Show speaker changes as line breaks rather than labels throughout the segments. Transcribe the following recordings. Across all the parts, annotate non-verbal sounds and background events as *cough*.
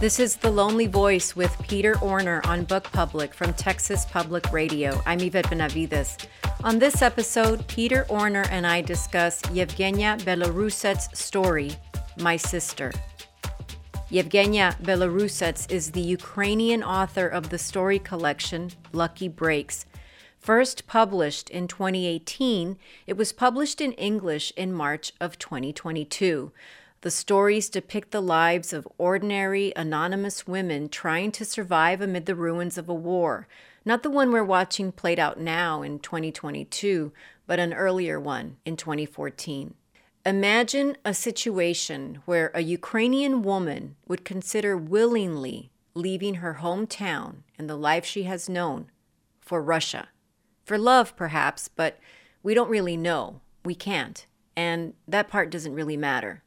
This is The Lonely Voice with Peter Orner on Book Public from Texas Public Radio. I'm Yvette Benavides. On this episode, Peter Orner and I discuss Yevgenia Belarusets' story, My Sister. Yevgenia Belarusets is the Ukrainian author of the story collection Lucky Breaks. First published in 2018, it was published in English in March of 2022. The stories depict the lives of ordinary, anonymous women trying to survive amid the ruins of a war. Not the one we're watching played out now in 2022, but an earlier one in 2014. Imagine a situation where a Ukrainian woman would consider willingly leaving her hometown and the life she has known for Russia. For love, perhaps, but we don't really know. We can't. And that part doesn't really matter.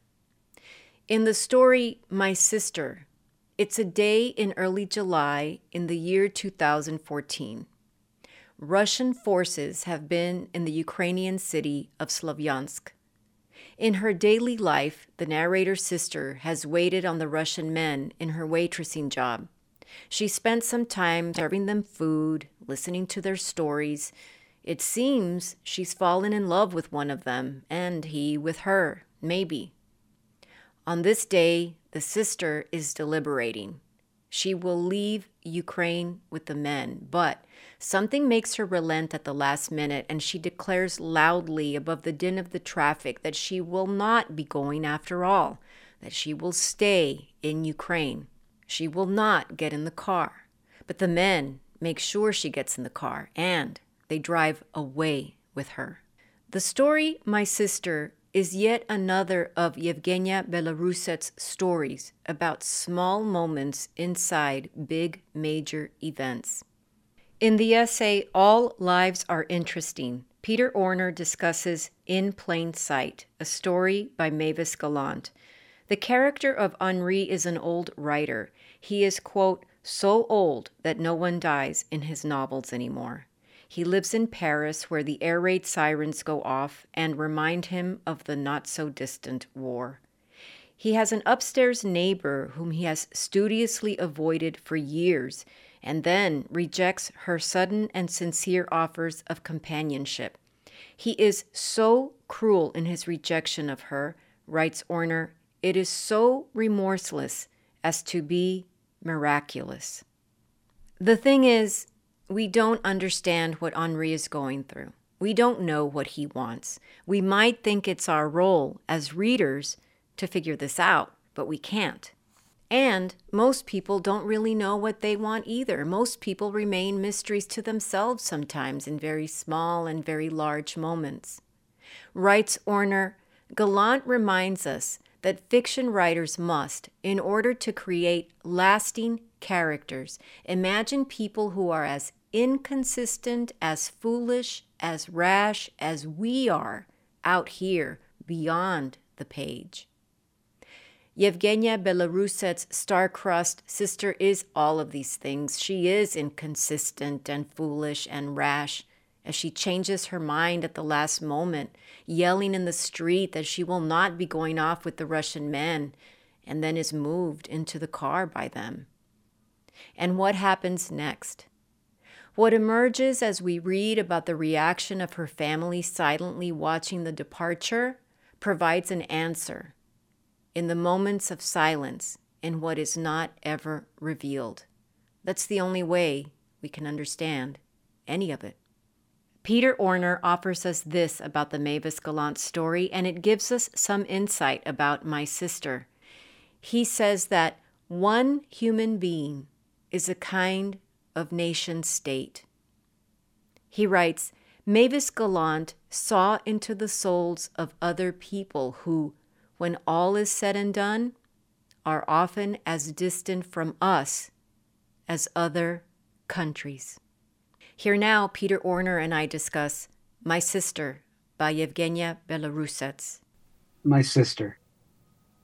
In the story My Sister, it's a day in early July in the year 2014. Russian forces have been in the Ukrainian city of Slavyansk. In her daily life, the narrator's sister has waited on the Russian men in her waitressing job. She spent some time serving them food, listening to their stories. It seems she's fallen in love with one of them, and he with her, maybe. On this day, the sister is deliberating. She will leave Ukraine with the men, but something makes her relent at the last minute, and she declares loudly above the din of the traffic that she will not be going after all, that she will stay in Ukraine. She will not get in the car. But the men make sure she gets in the car, and they drive away with her. The story My Sister is yet another of Yevgenia Belarusets' stories about small moments inside big major events. In the essay All Lives Are Interesting, Peter Orner discusses In Plain Sight, a story by Mavis Gallant. The character of Henri is an old writer. He is, quote, so old that no one dies in his novels anymore. He lives in Paris, where the air raid sirens go off and remind him of the not so distant war. He has an upstairs neighbor whom he has studiously avoided for years and then rejects her sudden and sincere offers of companionship. He is so cruel in his rejection of her, writes Orner, it is so remorseless as to be miraculous. The thing is, we don't understand what Henri is going through. We don't know what he wants. We might think it's our role as readers to figure this out, but we can't. And most people don't really know what they want either. Most people remain mysteries to themselves sometimes in very small and very large moments. Writes Orner, Gallant reminds us that fiction writers must, in order to create lasting characters, imagine people who are as inconsistent, as foolish, as rash as we are out here beyond the page. Yevgenia Belarusets' star-crossed sister is all of these things. She is inconsistent and foolish and rash as she changes her mind at the last moment, yelling in the street that she will not be going off with the Russian men, and then is moved into the car by them. And what happens next? What emerges as we read about the reaction of her family silently watching the departure provides an answer in the moments of silence in what is not ever revealed. That's the only way we can understand any of it. Peter Orner offers us this about the Mavis Gallant story, and it gives us some insight about my sister. He says that one human being is a kind of nation state. He writes Mavis Gallant saw into the souls of other people who, when all is said and done, are often as distant from us as other countries. Here now, Peter Orner and I discuss My Sister by Yevgenia Belarusets.
My Sister.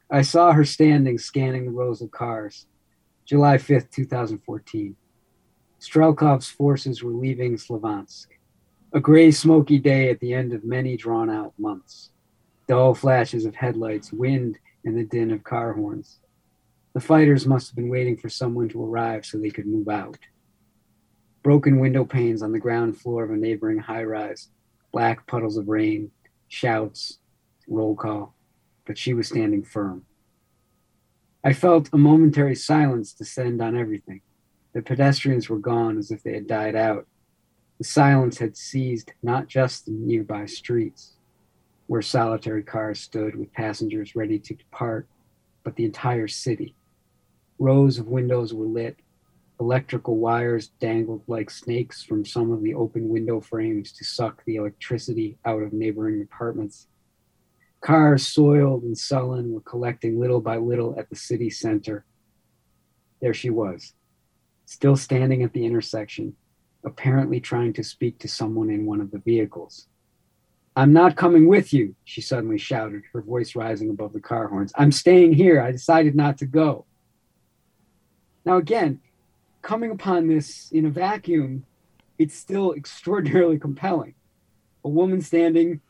I saw her standing scanning the rows of cars. July 5th, 2014. Strelkov's forces were leaving Slavyansk. A gray, smoky day at the end of many drawn out months. Dull flashes of headlights, wind, and the din of car horns. The fighters must have been waiting for someone to arrive so they could move out. Broken window panes on the ground floor of a neighboring high rise, black puddles of rain, shouts, roll call, but she was standing firm. I felt a momentary silence descend on everything. The pedestrians were gone as if they had died out. The silence had seized not just the nearby streets, where solitary cars stood with passengers ready to depart, but the entire city. Rows of windows were lit. Electrical wires dangled like snakes from some of the open window frames to suck the electricity out of neighboring apartments. Cars, soiled and sullen, were collecting little by little at the city center. There she was, still standing at the intersection, apparently trying to speak to someone in one of the vehicles. I'm not coming with you, she suddenly shouted, her voice rising above the car horns. I'm staying here. I decided not to go. Now, again, coming upon this in a vacuum, it's still *laughs* extraordinarily compelling. A woman standing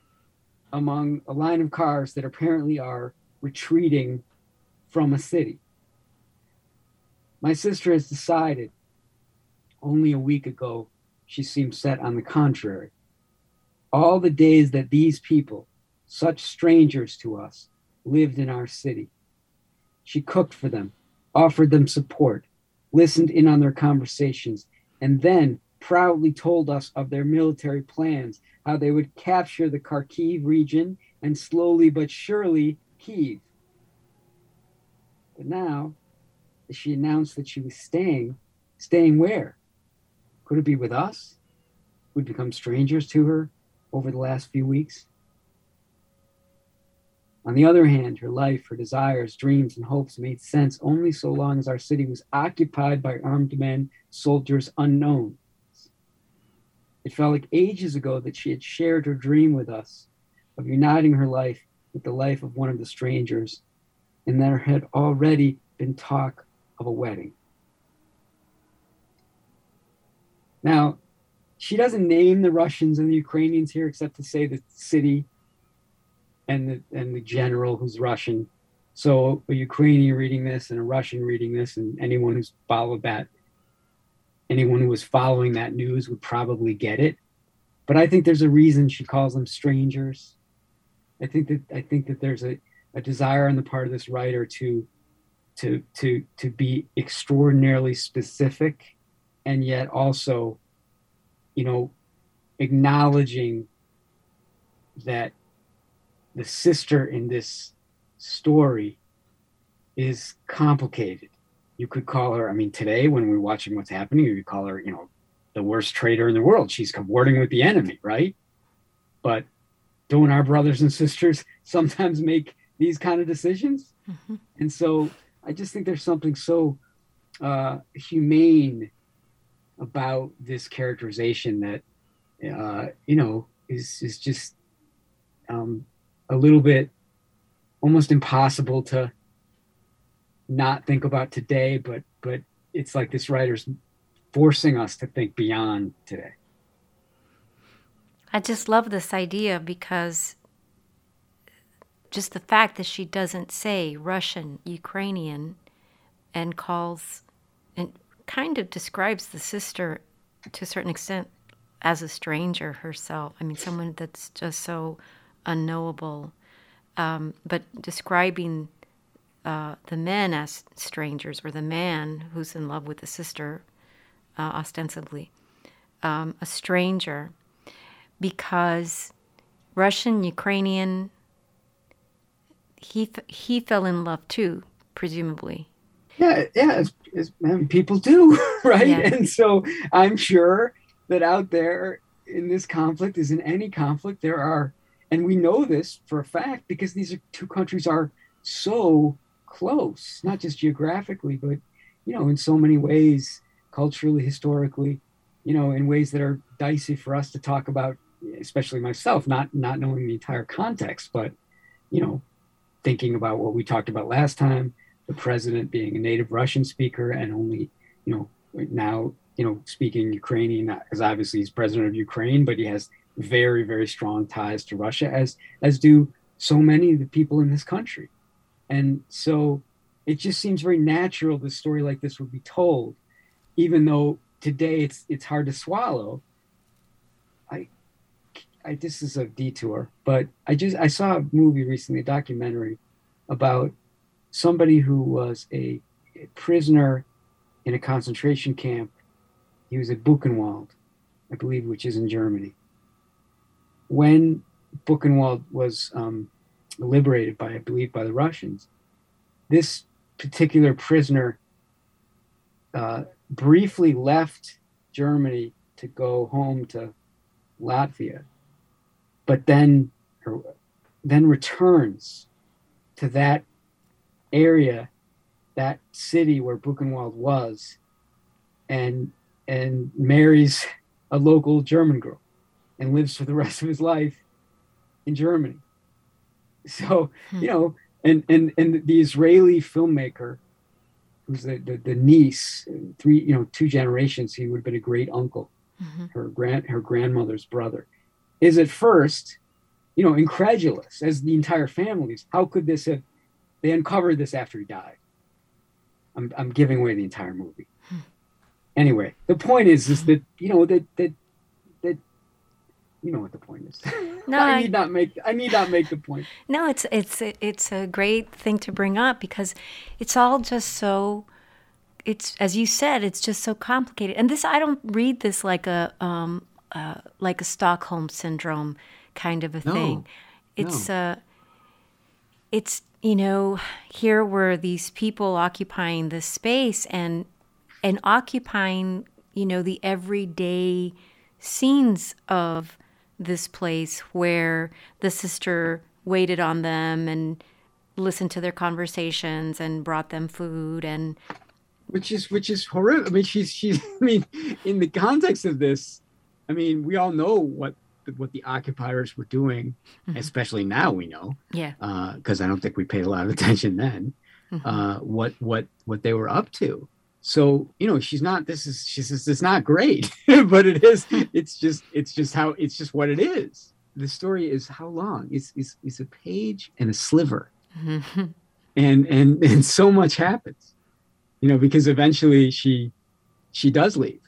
among a line of cars that apparently are retreating from a city. My sister has decided only a week ago she seemed set on the contrary. All the days that these people, such strangers to us, lived in our city. She cooked for them, offered them support, listened in on their conversations, and then proudly told us of their military plans how they would capture the Kharkiv region and slowly but surely Kiev. But now, she announced that she was staying, staying where? Could it be with us? We'd become strangers to her over the last few weeks? On the other hand, her life, her desires, dreams, and hopes made sense only so long as our city was occupied by armed men, soldiers unknown. It felt like ages ago that she had shared her dream with us of uniting her life with the life of one of the strangers, and there had already been talk of a wedding. Now, she doesn't name the Russians and the Ukrainians here except to say the city and the and the general who's Russian. So a Ukrainian reading this and a Russian reading this, and anyone who's followed that anyone who was following that news would probably get it. But I think there's a reason she calls them strangers. I think that I think that there's a, a desire on the part of this writer to to to to be extraordinarily specific and yet also, you know, acknowledging that the sister in this story is complicated you could call her. I mean, today when we're watching what's happening, you could call her, you know, the worst traitor in the world. She's cavorting with the enemy, right? But don't our brothers and sisters *laughs* sometimes make these kind of decisions? Mm-hmm. And so I just think there's something so uh, humane about this characterization that uh, you know is is just um, a little bit almost impossible to not think about today, but but it's like this writer's forcing us to think beyond today.
I just love this idea because just the fact that she doesn't say Russian, Ukrainian, and calls and kind of describes the sister to a certain extent as a stranger herself. I mean, someone that's just so unknowable. Um, but describing uh, the men as strangers, or the man who's in love with the sister, uh, ostensibly, um, a stranger, because Russian, Ukrainian, he he fell in love too, presumably.
Yeah, yeah, as, as people do, *laughs* right? Yeah. And so I'm sure that out there in this conflict, as in any conflict, there are, and we know this for a fact because these are, two countries are so close, not just geographically, but you know, in so many ways, culturally, historically, you know, in ways that are dicey for us to talk about, especially myself, not not knowing the entire context, but you know, thinking about what we talked about last time, the president being a native Russian speaker and only, you know, now, you know, speaking Ukrainian, because obviously he's president of Ukraine, but he has very, very strong ties to Russia, as as do so many of the people in this country. And so it just seems very natural the story like this would be told, even though today it's it's hard to swallow. I, this is a detour, but I just I saw a movie recently, a documentary about somebody who was a, a prisoner in a concentration camp. He was at Buchenwald, I believe, which is in Germany. When Buchenwald was um, liberated by, I believe, by the Russians, this particular prisoner uh, briefly left Germany to go home to Latvia, but then then returns to that area, that city where Buchenwald was, and and marries a local German girl, and lives for the *laughs* rest of his life in Germany. So hmm. you know, and and and the Israeli filmmaker, who's the, the, the niece, three you know two generations, he would have been a great uncle, mm-hmm. her grand her grandmother's brother, is at first, you know, incredulous as the entire family is. How could this have? They uncovered this after he died. I'm I'm giving away the entire movie. Hmm. Anyway, the point is is that you know that that that you know what the point is. *laughs* No, *laughs* I need not make I need not make the point.
No, it's it's it's a great thing to bring up because it's all just so it's as you said, it's just so complicated. And this I don't read this like a um uh, like a Stockholm syndrome kind of a no, thing. It's no. uh it's you know, here were these people occupying this space and and occupying, you know, the everyday scenes of this place where the sister waited on them and listened to their conversations and brought them food and
which is which is horrible i mean she's she's *laughs* i mean in the context of this i mean we all know what what the occupiers were doing mm-hmm. especially now we know
yeah
because uh, i don't think we paid a lot of *laughs* attention then mm-hmm. uh, what what what they were up to so you know she's not this is she says it's not great *laughs* but it is it's just it's just how it's just what it is the story is how long it's it's, it's a page and a sliver mm-hmm. and and and so much happens you know because eventually she she does leave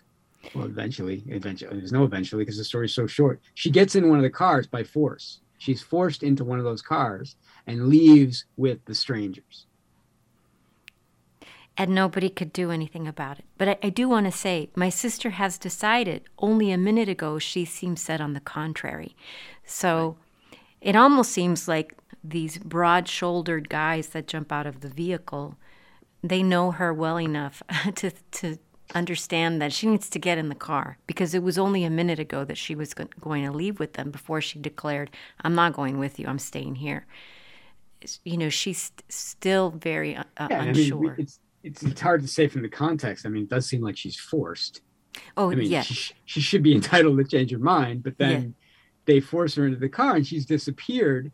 well eventually eventually there's no eventually because the story's so short she gets in one of the cars by force she's forced into one of those cars and leaves with the strangers
and nobody could do anything about it. But I, I do want to say, my sister has decided only a minute ago she seems set on the contrary. So right. it almost seems like these broad shouldered guys that jump out of the vehicle, they know her well enough *laughs* to, to understand that she needs to get in the car because it was only a minute ago that she was going to leave with them before she declared, I'm not going with you, I'm staying here. You know, she's still very uh, yeah, unsure.
I mean, it's, it's hard to say from the context. I mean, it does seem like she's forced.
Oh,
I mean,
yeah.
She, she should be *laughs* entitled to change her mind, but then yeah. they force her into the car and she's disappeared.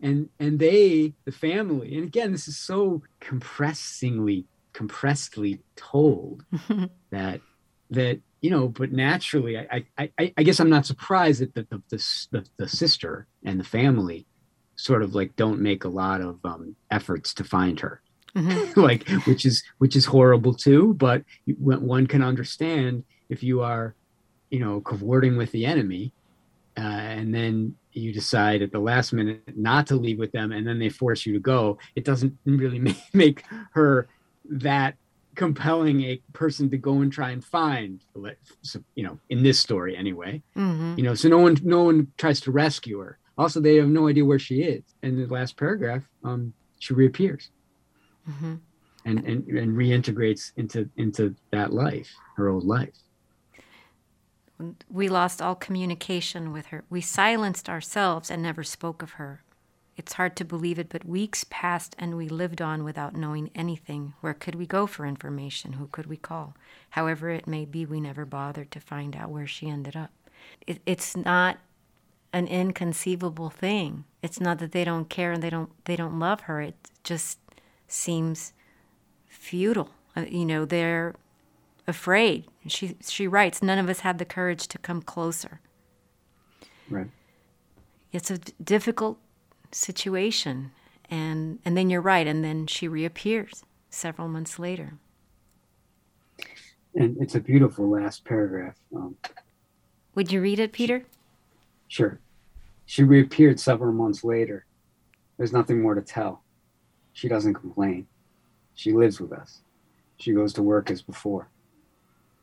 And and they, the family, and again, this is so compressingly, compressedly told *laughs* that that you know, but naturally, I I, I guess I'm not surprised that the the, the the sister and the family sort of like don't make a lot of um, efforts to find her mm-hmm. *laughs* like which is which is horrible too but one can understand if you are you know cavorting with the enemy uh, and then you decide at the last minute not to leave with them and then they force you to go it doesn't really *laughs* make, make her that compelling a person to go and try and find you know in this story anyway mm-hmm. you know so no one no one tries to rescue her also they have no idea where she is in the last paragraph um she reappears mm-hmm. and, and and reintegrates into into that life, her old life.
We lost all communication with her. We silenced ourselves and never spoke of her. It's hard to believe it, but weeks passed and we lived on without knowing anything. Where could we go for information? Who could we call? However, it may be, we never bothered to find out where she ended up. It, it's not an inconceivable thing. It's not that they don't care and they don't they don't love her. It just seems futile. Uh, you know, they're afraid. She she writes, none of us had the courage to come closer.
Right.
It's a d- difficult situation, and and then you're right, and then she reappears, several months later.
And it's a beautiful last paragraph. Um,
Would you read it, Peter?
Sure. She reappeared several months later. There's nothing more to tell. She doesn't complain. She lives with us. She goes to work as before.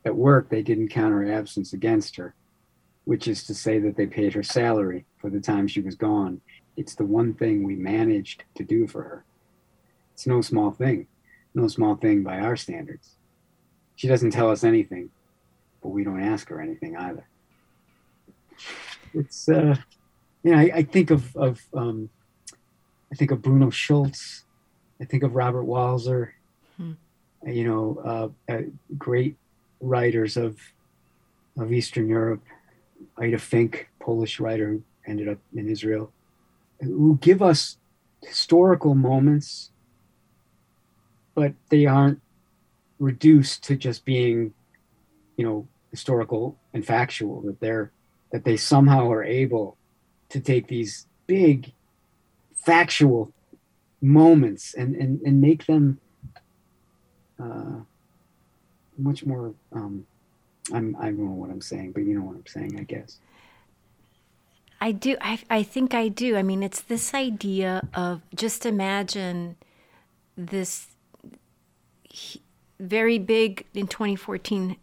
At work, they didn't count her absence against her, which is to say that they paid her salary for the time she was gone. It's the one thing we managed to do for her. It's no small thing, no small thing by our standards. She doesn't tell us anything, but we don't ask her anything either. It's, uh, you know, I, I think of, of um, I think of Bruno Schulz. I think of Robert Walser. Hmm. You know, uh, uh, great writers of of Eastern Europe. Ida Fink, Polish writer who ended up in Israel, who give us historical moments, but they aren't reduced to just being, you know, historical and factual. That they're that they somehow are able to take these big factual moments and and, and make them uh, much more um, I'm I don't know what I'm saying, but you know what I'm saying, I guess.
I do. I, I think I do. I mean, it's this idea of just imagine this very big in 2014.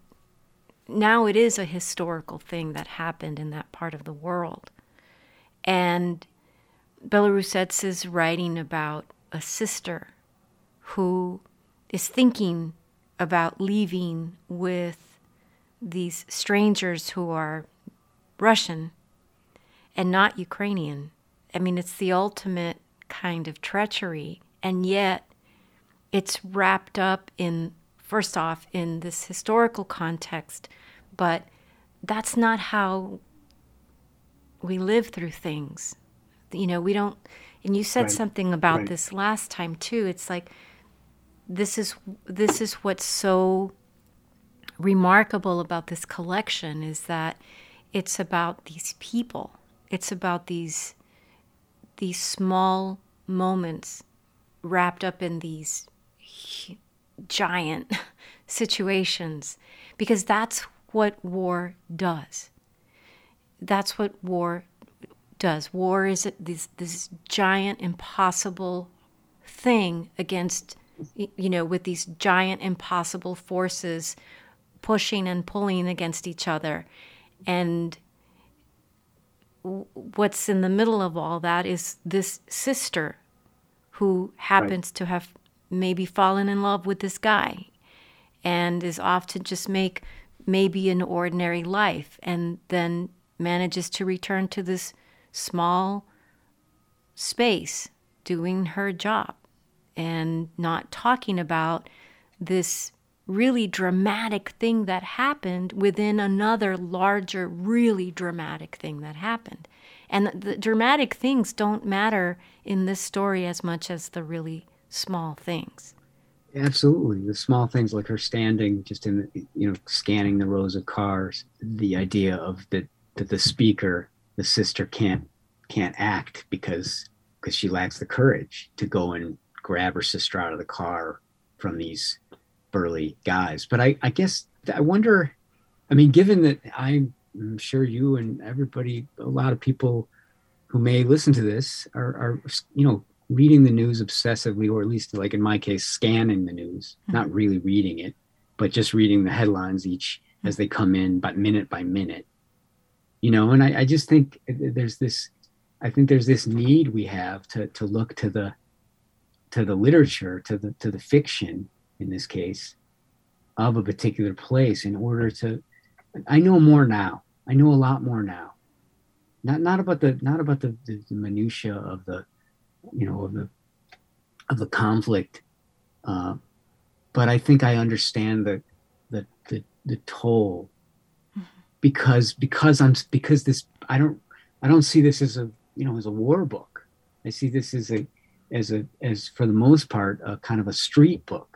Now it is a historical thing that happened in that part of the world. And Belarusets is writing about a sister who is thinking about leaving with these strangers who are Russian and not Ukrainian. I mean, it's the ultimate kind of treachery, and yet it's wrapped up in, first off, in this historical context, but that's not how we live through things. You know, we don't, and you said right. something about right. this last time too. It's like, this is this is what's so remarkable about this collection is that it's about these people it's about these these small moments wrapped up in these giant *laughs* situations because that's what war does. That's what war does. War is this this giant impossible thing against you know with these giant impossible forces pushing and pulling against each other and what's in the middle of all that is this sister who happens right. to have maybe fallen in love with this guy and is off to just make maybe an ordinary life and then manages to return to this small space doing her job and not talking about this really dramatic thing that happened within another larger, really dramatic thing that happened. And the, dramatic things don't matter in this story as much as the really small things.
Absolutely. The small things like her standing just in the, you know, scanning the rows of cars, the idea of that, that the speaker, the sister can't, can't act because, because she lacks the courage to go and grab her sister out of the car from these burly guys. But I, I guess I wonder. I mean, given that I'm, sure you and everybody, a lot of people who may listen to this are, are you know, reading the news obsessively, or at least like in my case, scanning the news, mm-hmm. not really reading it, but just reading the headlines each mm-hmm. as they come in, but minute by minute. You know, and I, I just think there's this. I think there's this need we have to to look to the to the literature, to the to the fiction, in this case, of a particular place in order to I know more now. I know a lot more now. Not not about the not about the, the, the minutia of the you know of the of the conflict, uh, but I think I understand the the the, the toll because because I'm because this I don't I don't see this as a you know as a war book. I see this as a as a as for the most part a kind of a street book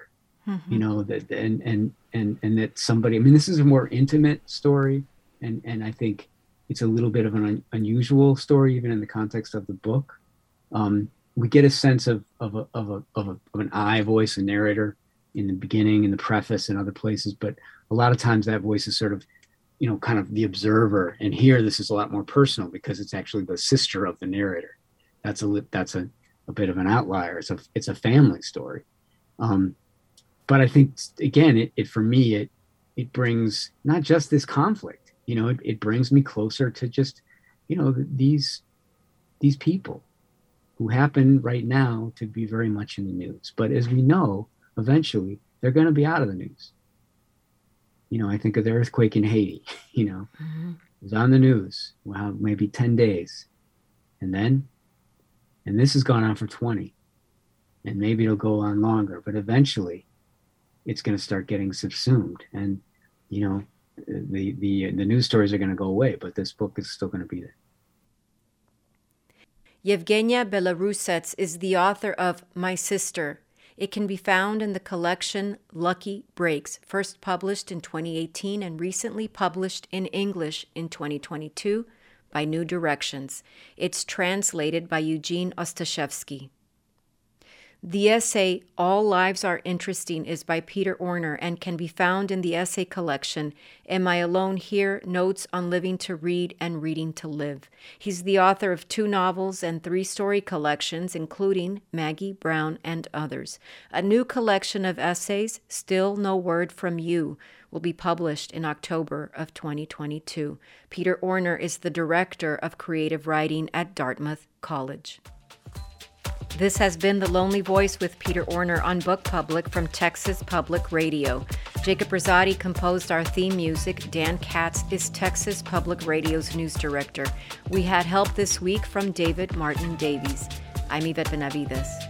mm-hmm. you know that and and and and that somebody i mean this is a more intimate story and and i think it's a little bit of an un- unusual story even in the context of the book um, we get a sense of of a, of a, of, a, of an I voice, a narrator in the beginning, in the preface, and other places. But a lot of times that voice is sort of, you know, kind of the observer. And here, this is a lot more personal because it's actually the sister of the narrator. That's a that's a, a bit of an outlier. It's a it's a family story. Um, but I think again, it, it for me it it brings not just this conflict. You know, it, it brings me closer to just, you know, these these people who happen right now to be very much in the news. But as we know, eventually they're going to be out of the news. You know, I think of the earthquake in Haiti, *laughs* you know, mm-hmm. it was on the news, well, maybe 10 days. And then, and this has gone on for 20. And maybe it'll go on longer, but eventually it's going to start getting subsumed. And, you know, the, the, the news stories are going to go away, but this book is still going to be there.
Yevgenia Belarusets is the author of My Sister. It can be found in the collection Lucky Breaks, first published in 2018 and recently published in English in 2022 by New Directions. It's translated by Eugene Ostashevsky. The essay All Lives Are Interesting is by Peter Orner and can be found in the essay collection Am I Alone Here? Notes on Living to Read and Reading to Live. He's the author of two novels and three story collections, including Maggie Brown and others. A new collection of essays, Still No Word from You, will be published in October of 2022. Peter Orner is the director of creative writing at Dartmouth College. This has been The Lonely Voice with Peter Orner on Book Public from Texas Public Radio. Jacob Rosati composed our theme music. Dan Katz is Texas Public Radio's news director. We had help this week from David Martin Davies. I'm Yvette Benavides.